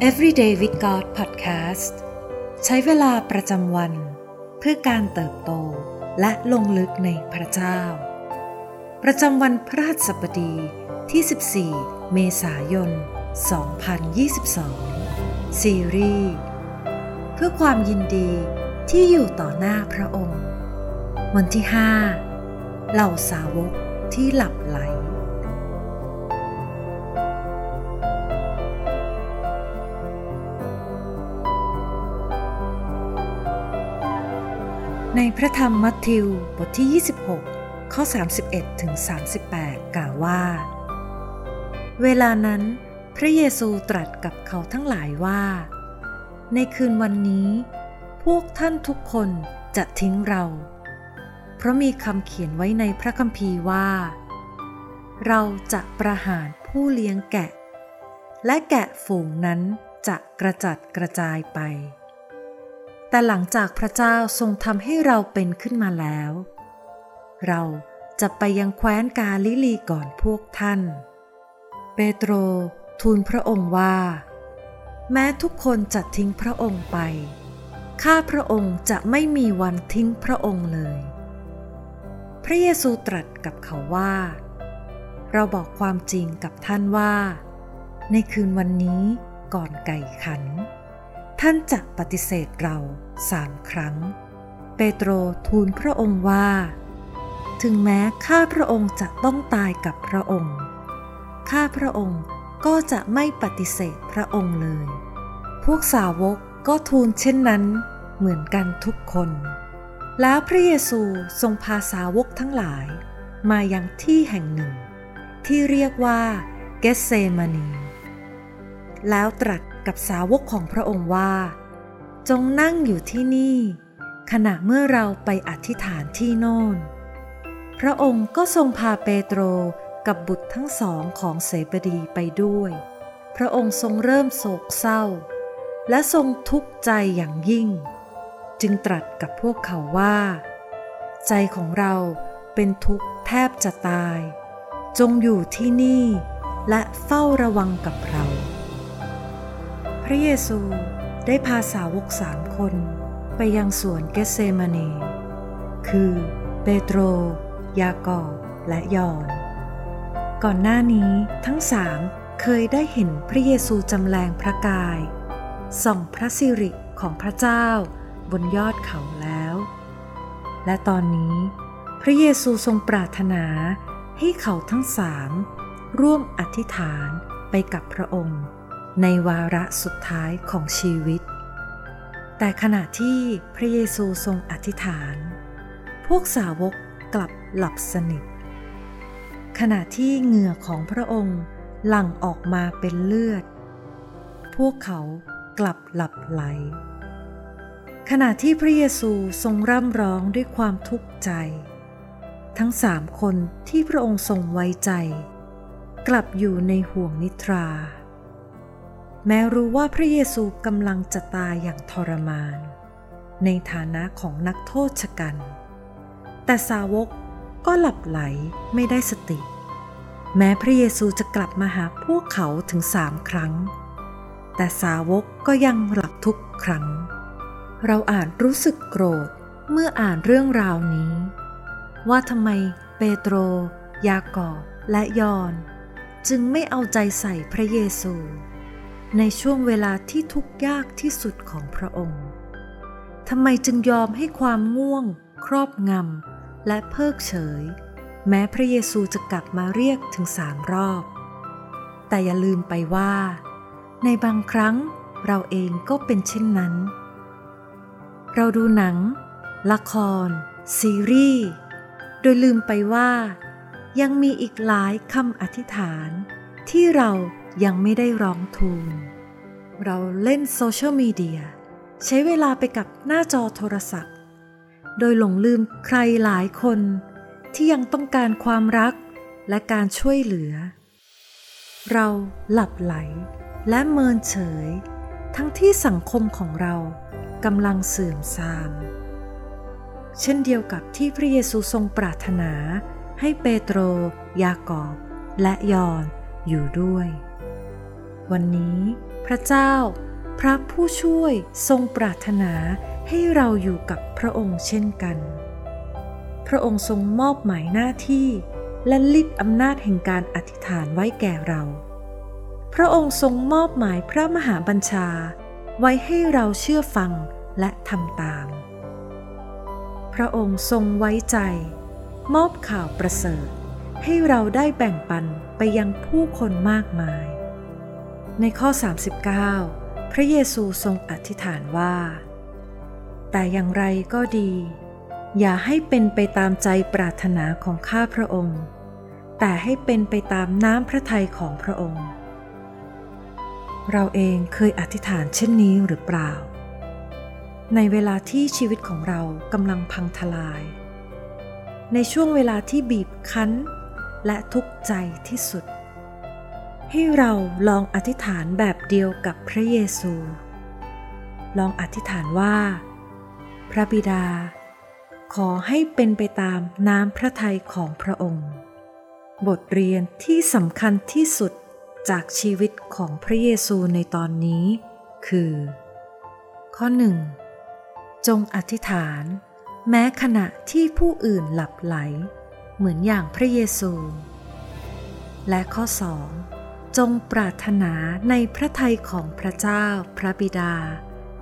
Everyday with God Podcast ใช้เวลาประจำวัน เพื่อการเติบโตและลงลึกในพระเจ้า ประจำวันพระหัสบดีที่ 14 เมษายน 2022 ซีรีส์เพื่อความยินดีที่อยู่ต่อหน้าพระองค์ วันที่ 5 เหล่าสาวกที่หลับไหล ในพระธรรมมัทธิวบทที่ 26 ข้อ 31ถึง38 กล่าวว่า เวลานั้น พระเยซูตรัสกับเขาทั้งหลายว่า ในคืนวันนี้ พวกท่านทุกคนจะทิ้งเรา เพราะมีคำเขียนไว้ในพระคัมภีร์ว่า เราจะประหารผู้เลี้ยงแกะ และแกะฝูงนั้นจะกระจัดกระจายไป แต่หลังจากพระเจ้าทรงทำให้เราเป็นขึ้นมาแล้ว เราจะไปยังแคว้นกาลิลีก่อนพวกท่าน เปโตรทูลพระองค์ว่า แม้ทุกคนจะทิ้งพระองค์ไป ข้าพระองค์จะไม่มีวันทิ้งพระองค์เลย พระเยซูตรัสกับเขาว่า เราบอกความจริงกับท่านว่า ในคืนวันนี้ก่อนไก่ขัน ท่านจะปฏิเสธเราสามครั้ง เปโตรทูลพระองค์ว่า ถึงแม้ข้าพระองค์จะต้องตายกับพระองค์ ข้าพระองค์ก็จะไม่ปฏิเสธพระองค์เลย พวกสาวกก็ทูลเช่นนั้นเหมือนกันทุกคน แล้วพระเยซูทรงพาสาวกทั้งหลาย มายังที่แห่งหนึ่ง ที่เรียกว่าเกสเซมานี แล้วตรัส กับสาวกของพระองค์ว่า จงนั่งอยู่ที่นี่ ขณะเมื่อเราไปอธิษฐานที่โน่น พระองค์ก็ทรงพาเปโตรกับบุตรทั้งสองของเสบดีไปด้วย พระองค์ทรงเริ่มโศกเศร้า และทรงทุกข์ใจอย่างยิ่ง จึงตรัสกับพวกเขาว่า ใจของเราเป็นทุกข์แทบจะตาย จงอยู่ที่นี่และเฝ้าระวังกับเรา พระเยซูได้พาสาวกสามคนไปยังสวนเกสเซมานี คือเปโตร ยากอบและยอน ก่อนหน้านี้ทั้งสามเคยได้เห็นพระเยซูจำแรงพระกาย ส่องพระสิริของพระเจ้าบนยอดเขาแล้ว และตอนนี้ พระเยซูทรงปรารถนาให้เขาทั้งสามร่วมอธิษฐานไปกับพระองค์ ในวาระสุดท้ายของชีวิต แต่ขณะที่พระเยซูทรงอธิษฐาน พวกสาวกกลับหลับสนิท ขณะที่เหงื่อของพระองค์หลั่งออกมาเป็นเลือด พวกเขากลับหลับไหล ขณะที่พระเยซูทรงร่ำร้องด้วยความทุกข์ใจ ทั้งสามคนที่พระองค์ทรงไว้ใจ กลับอยู่ในห่วงนิทรา แม้รู้ว่าพระเยซูกำลังจะตายอย่างทรมาน ในฐานะของนักโทษชะกัน แต่สาวกก็หลับไหลไม่ได้สติ แม้พระเยซูจะกลับมาหาพวกเขาถึงสามครั้ง แต่สาวกก็ยังหลับทุกครั้ง เราอาจรู้สึกโกรธเมื่ออ่านเรื่องราวนี้ ว่าทำไมเปโตร ยากอบและยอน จึงไม่เอาใจใส่พระเยซู ในช่วงเวลาที่ทุกข์ยากที่สุดของพระองค์ทำไมจึงยอมให้ความง่วง ครอบงำและเพิกเฉย แม้พระเยซูจะกลับมาเรียกถึงสามรอบ แต่อย่าลืมไปว่า ในบางครั้งเราเองก็เป็นเช่นนั้น เราดูหนัง ละคร ซีรีส์ โดยลืมไปว่า ยังมีอีกหลายคำอธิษฐานที่เรา ยังไม่ได้ร้องทูล เราเล่นโซเชียลมีเดียใช้เวลาไปกับหน้าจอโทรศัพท์ โดยหลงลืมใครหลายคนที่ยังต้องการความรักและการช่วยเหลือ เราหลับไหลและเมินเฉย ทั้งที่สังคมของเรากำลังเสื่อมทราม เช่นเดียวกับที่พระเยซูทรงปรารถนาให้เปโตร ยากอบ และยอน อยู่ด้วย วันนี้พระเจ้า พระผู้ช่วยทรงปรารถนาให้เราอยู่กับพระองค์เช่นกัน พระองค์ทรงมอบหมายหน้าที่และลิดอำนาจแห่งการอธิษฐานไว้แก่เรา พระองค์ทรงมอบหมายพระมหาบัญชา ไว้ให้เราเชื่อฟังและทำตาม พระองค์ทรงไว้ใจ มอบข่าวประเสริฐ ให้เราได้แบ่งปัน ไปยังผู้คนมากมาย ในข้อ 39 พระเยซูทรงอธิษฐานว่า แต่อย่างไรก็ดี อย่าให้เป็นไปตามใจปรารถนาของข้าพระองค์ แต่ให้เป็นไปตามน้ำพระทัยของพระองค์ เราเองเคยอธิษฐานเช่นนี้หรือเปล่า ในเวลาที่ชีวิตของเรากำลังพังทลาย ในช่วงเวลาที่บีบคั้น และทุกข์ใจที่สุด ให้เราลองอธิษฐานแบบเดียวกับพระเยซู ลองอธิษฐานว่า พระบิดา ขอให้เป็นไปตามน้ำพระทัยของพระองค์ บทเรียนที่สำคัญที่สุดจากชีวิตของพระเยซูในตอนนี้ คือ ข้อหนึ่งจงอธิษฐาน แม้ขณะที่ผู้อื่นหลับไหล เหมือนอย่างพระเยซู และข้อสองจงปรารถนาในพระทัยของพระเจ้าพระบิดา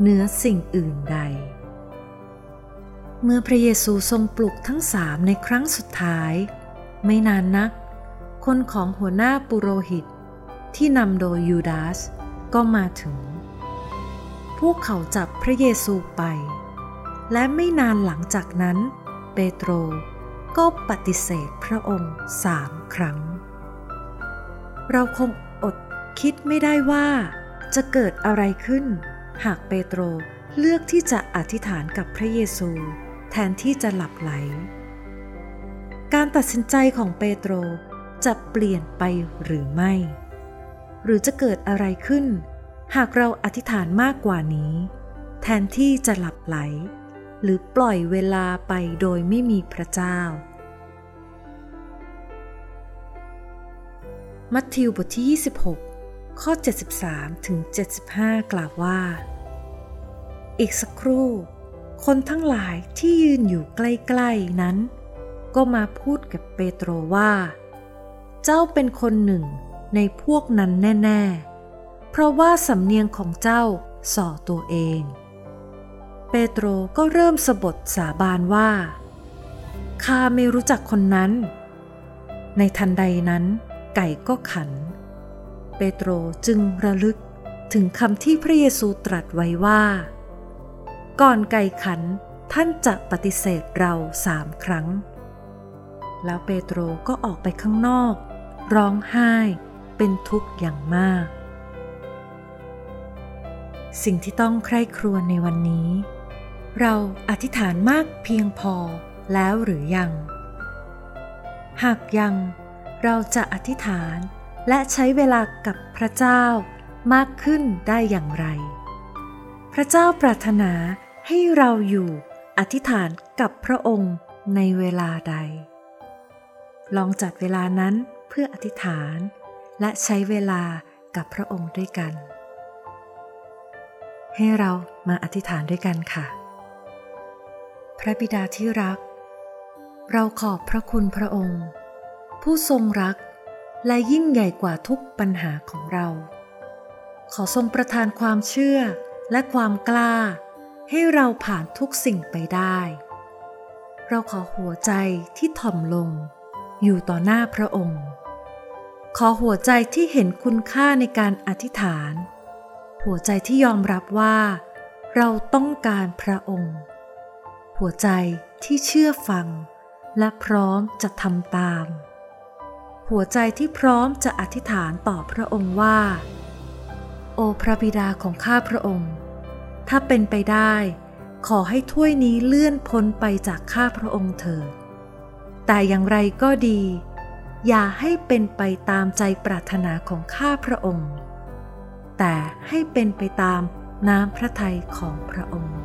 เหนือสิ่งอื่นใด เมื่อพระเยซูทรงปลุกทั้งสามในครั้งสุดท้าย ไม่นานนัก คนของหัวหน้าปุโรหิต ที่นำโดยยูดาสก็มาถึง พวกเขาจับพระเยซูไป และไม่นานหลังจากนั้น เปโตร ก็ปฏิเสธพระองค์สามครั้ง เราคงอดคิดไม่ได้ว่าจะเกิดอะไรขึ้น หากเปโตรเลือกที่จะอธิษฐานกับพระเยซู แทนที่จะหลับไหล การตัดสินใจของเปโตรจะเปลี่ยนไปหรือไม่ หรือจะเกิดอะไรขึ้น หากเราอธิษฐานมากกว่านี้ แทนที่จะหลับไหล หรือปล่อยเวลาไปโดยไม่มีพระเจ้า มัทธิวบทที่ 26 ข้อ 73 ถึง 75 กล่าวว่า อีกสักครู่ คนทั้งหลายที่ยืนอยู่ใกล้ ๆ นั้น ก็มาพูดกับเปโตรว่า เจ้าเป็นคนหนึ่งในพวกนั้นแน่ ๆ เพราะว่าสำเนียงของเจ้าส่อตัวเอง เปโตรก็เริ่มสบทสาบานว่าข้าไม่รู้จักคนนั้น ในทันใดนั้น ไก่ก็ขัน เปโตรจึงระลึกถึงคำที่พระเยซูตรัสไว้ว่า ก่อนไก่ขันท่านจะปฏิเสธเราสามครั้ง แล้วเปโตรก็ออกไปข้างนอก ร้องไห้เป็นทุกข์อย่างมาก สิ่งที่ต้องใคร่ครวญในวันนี้ เราอธิษฐานมากเพียงพอแล้วหรือยัง หากยัง เราจะอธิษฐานและใช้เวลากับพระเจ้ามากขึ้นได้อย่างไร พระเจ้าปรารถนาให้เราอยู่อธิษฐานกับพระองค์ในเวลาใด ลองจัดเวลานั้นเพื่ออธิษฐานและใช้เวลากับพระองค์ด้วยกัน ให้เรามาอธิษฐานด้วยกันค่ะ ระบิดาที่รัก เราขอบพระคุณพระองค์ ผู้ทรงรักและยิ่งใหญ่กว่าทุกปัญหาของเรา ขอทรงประทานความเชื่อและความกล้า ให้เราผ่านทุกสิ่งไปได้ เราขอหัวใจที่ถ่อมลง อยู่ต่อหน้าพระองค์ ขอหัวใจที่เห็นคุณค่าในการอธิษฐาน หัวใจที่ยอมรับว่า เราต้องการพระองค์ หัวใจที่เชื่อฟัง และพร้อมจะทำตาม หัวใจที่พร้อมจะอธิษฐานต่อพระองค์ว่า โอพระบิดาของข้าพระองค์ ถ้าเป็นไปได้ ขอให้ถ้วยนี้เลื่อนพ้นไปจากข้าพระองค์เถิด แต่อย่างไรก็ดี อย่าให้เป็นไปตามใจปรารถนาของข้าพระองค์ แต่ให้เป็นไปตามน้ำพระทัยของพระองค์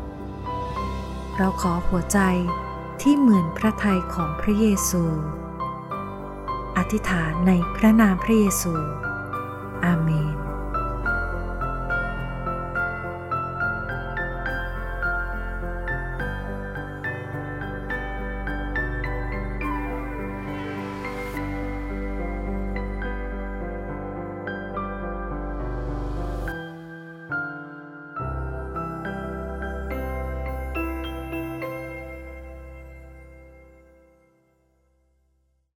เราขอหัวใจที่เหมือนพระทัยของพระเยซู อธิษฐานในพระนามพระเยซู อาเมน